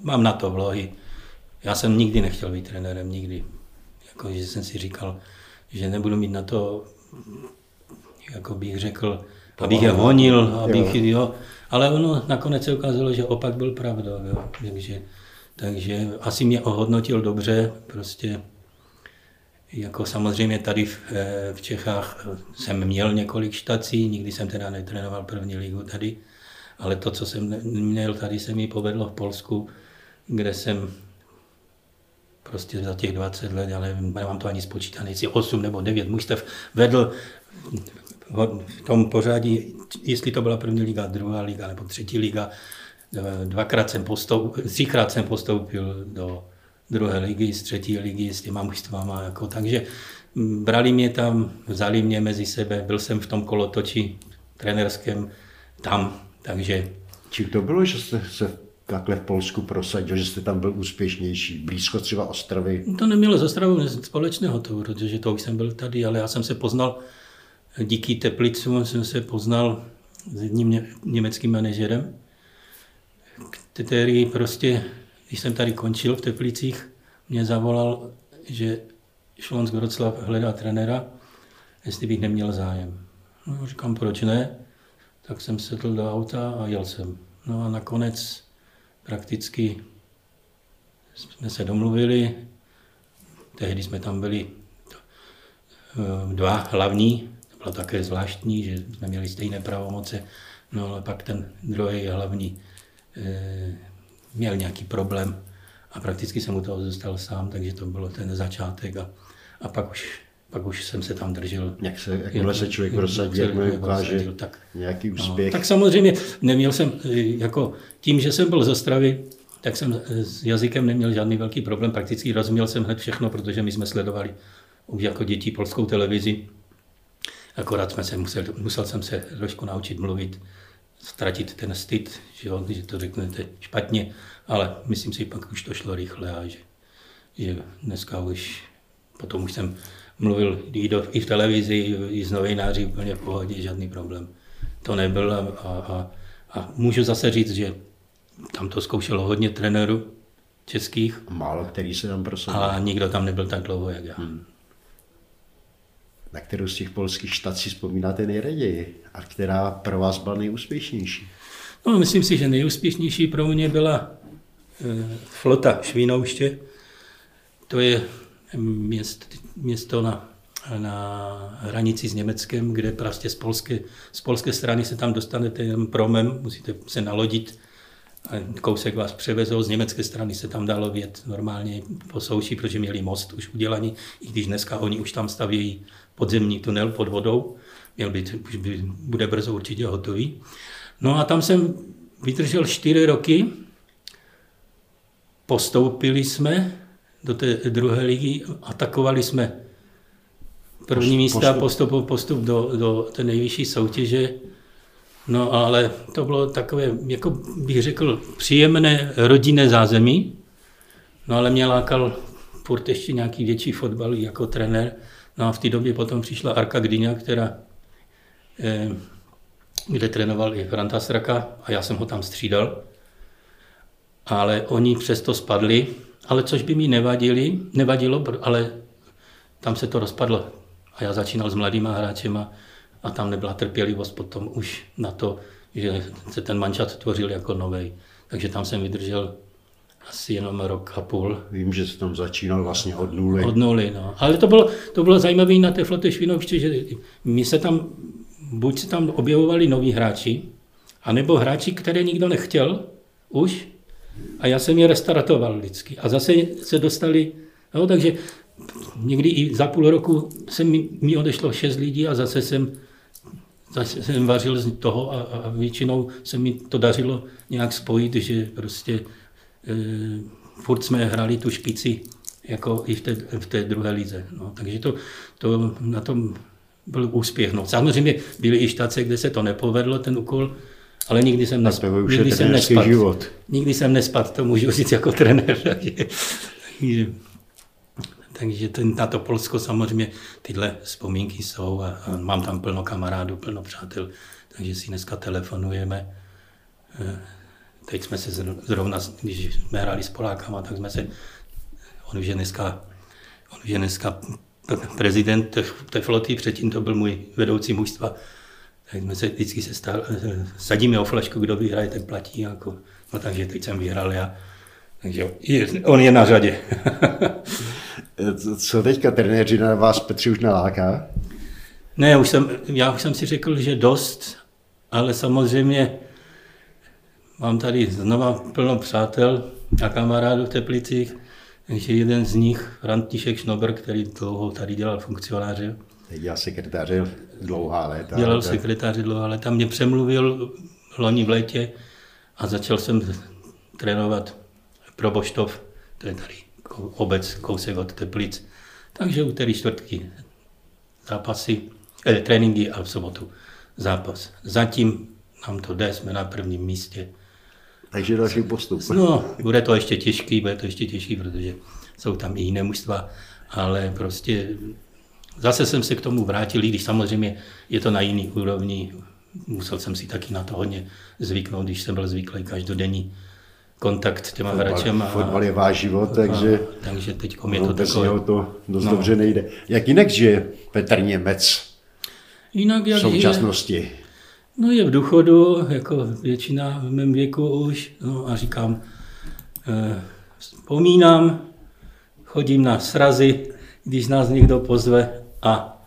mám na to vlohy. Já jsem nikdy nechtěl být trenérem, nikdy. Jako, že jsem si říkal, že nebudu mít na to, jako bych řekl, abych je honil, abych, jo. jo. Ale ono nakonec se ukázalo, že opak byl pravdou, jo. Takže, takže asi mě ohodnotil dobře, prostě jako samozřejmě tady v, v Čechách jsem měl několik štací, nikdy jsem teda netrénoval první ligu tady, ale to, co jsem měl tady, se mi povedlo v Polsku, kde jsem prostě za těch 20 let, ale nemám to ani spočítané, jestli 8 nebo 9 mužstev vedl v tom pořádí, jestli to byla první liga, druhá liga nebo třetí liga, dvakrát jsem postoupil, třikrát jsem postoupil do druhé ligy, z třetí ligy s těma mužstvama. Jako, takže brali mě tam, vzali mě mezi sebe, byl jsem v tom kolotoči trenerském tam, takže... Čím to bylo, že jste se takhle v Polsku prosadil, že jste tam byl úspěšnější, blízko třeba Ostravy? To nemělo s Ostravou společného to, protože to už jsem byl tady, ale já jsem se poznal díky Teplicům, jsem se poznal s jedním německým manažerem, který prostě, když jsem tady končil v Teplicích, mě zavolal, že Šlonsk Wroclaw hledá trenéra, jestli bych neměl zájem. No, říkám, proč ne? Tak jsem sedl do auta a jel jsem. No a nakonec prakticky jsme se domluvili, tehdy jsme tam byli eh, dva hlavní, to bylo také zvláštní, že jsme měli stejné pravomoce, no ale pak ten druhý hlavní e, měl nějaký problém a prakticky jsem u toho zůstal sám, takže to bylo ten začátek a, a pak už pak už jsem se tam držel. Jak se, jakmile se člověk prosadí, jakmile ukáže tak, nějaký no, úspěch. No, tak samozřejmě neměl jsem, jako tím, že jsem byl z Ostravy, tak jsem s jazykem neměl žádný velký problém, prakticky rozuměl jsem hned všechno, protože my jsme sledovali už jako děti polskou televizi. Akorát jsme se musel, musel jsem se trošku naučit mluvit, ztratit ten styd, že, jo, že to řeknete špatně, ale myslím si, pak už to šlo rychle a že, že dneska už, potom už jsem mluvil i, do, i v televizi, i s novináři úplně v pohodě, žádný problém. To nebyl a, a, a můžu zase říct, že tam to zkoušelo hodně trenérů českých. Málo který se tam prosadil. A nikdo tam nebyl tak dlouho, jak já. Hmm. Na kterou z těch polských štací vzpomínáte nejraději a která pro vás byla nejúspěšnější? No, myslím si, že nejúspěšnější pro mě byla e, flota Švínouště. To je měst, město na, na hranici s Německem, kde prostě z polské, z polské strany se tam dostanete jen promem, musíte se nalodit, kousek vás převezou, z německé strany se tam dalo vět normálně po souši, protože měli most už udělaný, i když dneska oni už tam stavějí podzemní tunel pod vodou, měl být, už by, bude brzo určitě hotový. No a tam jsem vydržel čtyři roky, postoupili jsme, do té druhé ligy, atakovali jsme první místa, postup, postup do, do té nejvyšší soutěže. No ale to bylo takové, jako bych řekl, příjemné rodinné zázemí. No ale mě lákal furt ještě nějaký větší fotbal jako trenér. No a v té době potom přišla Arka Gdyňa, která, eh, kde trénoval i Franta Straka a já jsem ho tam střídal. Ale oni přesto spadli, ale což by mi nevadili, nevadilo, ale tam se to rozpadlo. A já začínal s mladýma hráčema a tam nebyla trpělivost potom už na to, že se ten mančat tvořil jako nový. Takže tam jsem vydržel asi jenom rok a půl. Vím, že jsi tam začínal vlastně od nuly. Od nuly, no. Ale to bylo, to bylo zajímavé na té flotě Švinovště, že my se tam, buď se tam objevovali noví hráči, anebo hráči, které nikdo nechtěl už, a já jsem je restartoval vždycky. A zase se dostali, no, takže někdy i za půl roku se mi, mi odešlo šest lidí a zase jsem, zase jsem vařil z toho a, a většinou se mi to dařilo nějak spojit, že prostě e, furt jsme hrali tu špici jako i v té, v té druhé lize. No, takže to, to na tom byl úspěch. No, samozřejmě byly i štace, kde se to nepovedlo, ten úkol, Ale nikdy jsem, nesp... nikdy jsem nespadl. Život. Nikdy jsem nespadl, to můžu říct jako trenér. takže, takže ten, na to Polsko samozřejmě tyhle vzpomínky jsou a, a mám tam plno kamarádů, plno přátel, takže si dneska telefonujeme. Eh, teď jsme se zrovna, když jsme hráli s Polákama, tak jsme se, on už je dneska, on už je dneska prezident té floty, předtím to byl můj vedoucí mužstva, tak jsme se vždycky se stál, sadíme o flašku, kdo vyhraje, ten platí. Jako, no takže teď jsem vyhrál já. Takže on je na řadě. Co teďka trenéři na vás Petři už naláká? Ne, už jsem, já už jsem si řekl, že dost, ale samozřejmě mám tady znova plno přátel a kamarádů v Teplicích, takže jeden z nich, František Šnober, který dlouho tady dělal funkcionáře. Dělal sekretáře dlouhá léta. Dělal tak... sekretáře dlouhá léta. Mě přemluvil loni v létě a začal jsem trénovat pro Boštov, to je tady obec, kousek od Teplic. Takže úterý, čtvrtky zápasy, eh, tréninky a v sobotu zápas. Zatím nám to jde, jsme na prvním místě. Takže další postup. No, bude to ještě těžký, bude to ještě těžký, protože jsou tam i jiné mužstva, ale prostě zase jsem se k tomu vrátil, i když samozřejmě je to na jiný úrovni. Musel jsem si taky na to hodně zvyknout, když jsem byl zvyklý každodenní kontakt s těma fotbal, hračema. Fotbal je váš život, takže, a, takže teď je to takové. to dost no. dobře nejde. Jak jinak žije Petr Němec jinak jak v současnosti? Je, no je v důchodu, jako většina v mém věku už, no a říkám, eh, vzpomínám, chodím na srazy, když nás někdo pozve a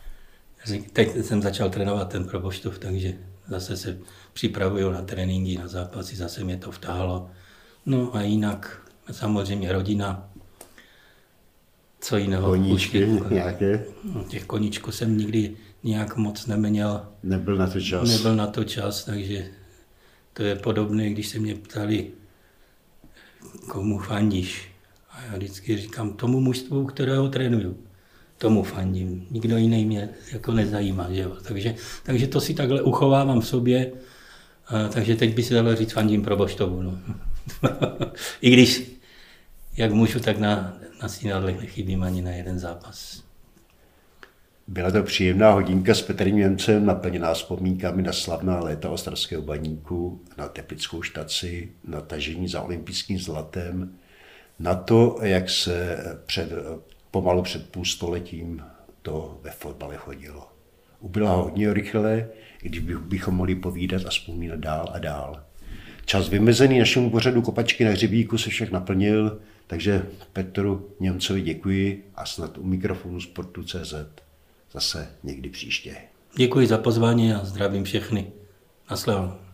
teď jsem začal trénovat ten proboštov, takže zase se připravuju na tréninky, na zápasy, zase mě to vtáhlo. No a jinak samozřejmě rodina, co jiného. Koníčky nějaké? No, těch koníčků jsem nikdy nějak moc neměl. Nebyl na to čas. Nebyl na to čas, takže to je podobné, když se mě ptali, komu fandíš. A já vždycky říkám tomu mužstvu, kterého trénuju. Tomu fandím. Nikdo jiný mě jako nezajímá. Že jo? Takže, takže to si takhle uchovávám v sobě. A, takže teď by se dalo říct fandím pro Boštovu. No. I když, jak můžu, tak na, na synadlech nechybím ani na jeden zápas. Byla to příjemná hodinka s Petrem Němcem, naplněná vzpomínkami na slavná léta ostravského baníku, na teplickou štaci, na tažení za olympijským zlatem, na to, jak se před, pomalu před půl stoletím to ve fotbale chodilo. Ubyla hodně rychle, když bychom mohli povídat a vzpomínat dál a dál. Čas vymezený našemu pořadu Kopačky na hřebíku se však naplnil, takže Petru Němcovi děkuji a snad u mikrofonu Sportu.cz zase někdy příště. Děkuji za pozvání a zdravím všechny. Nasledanou.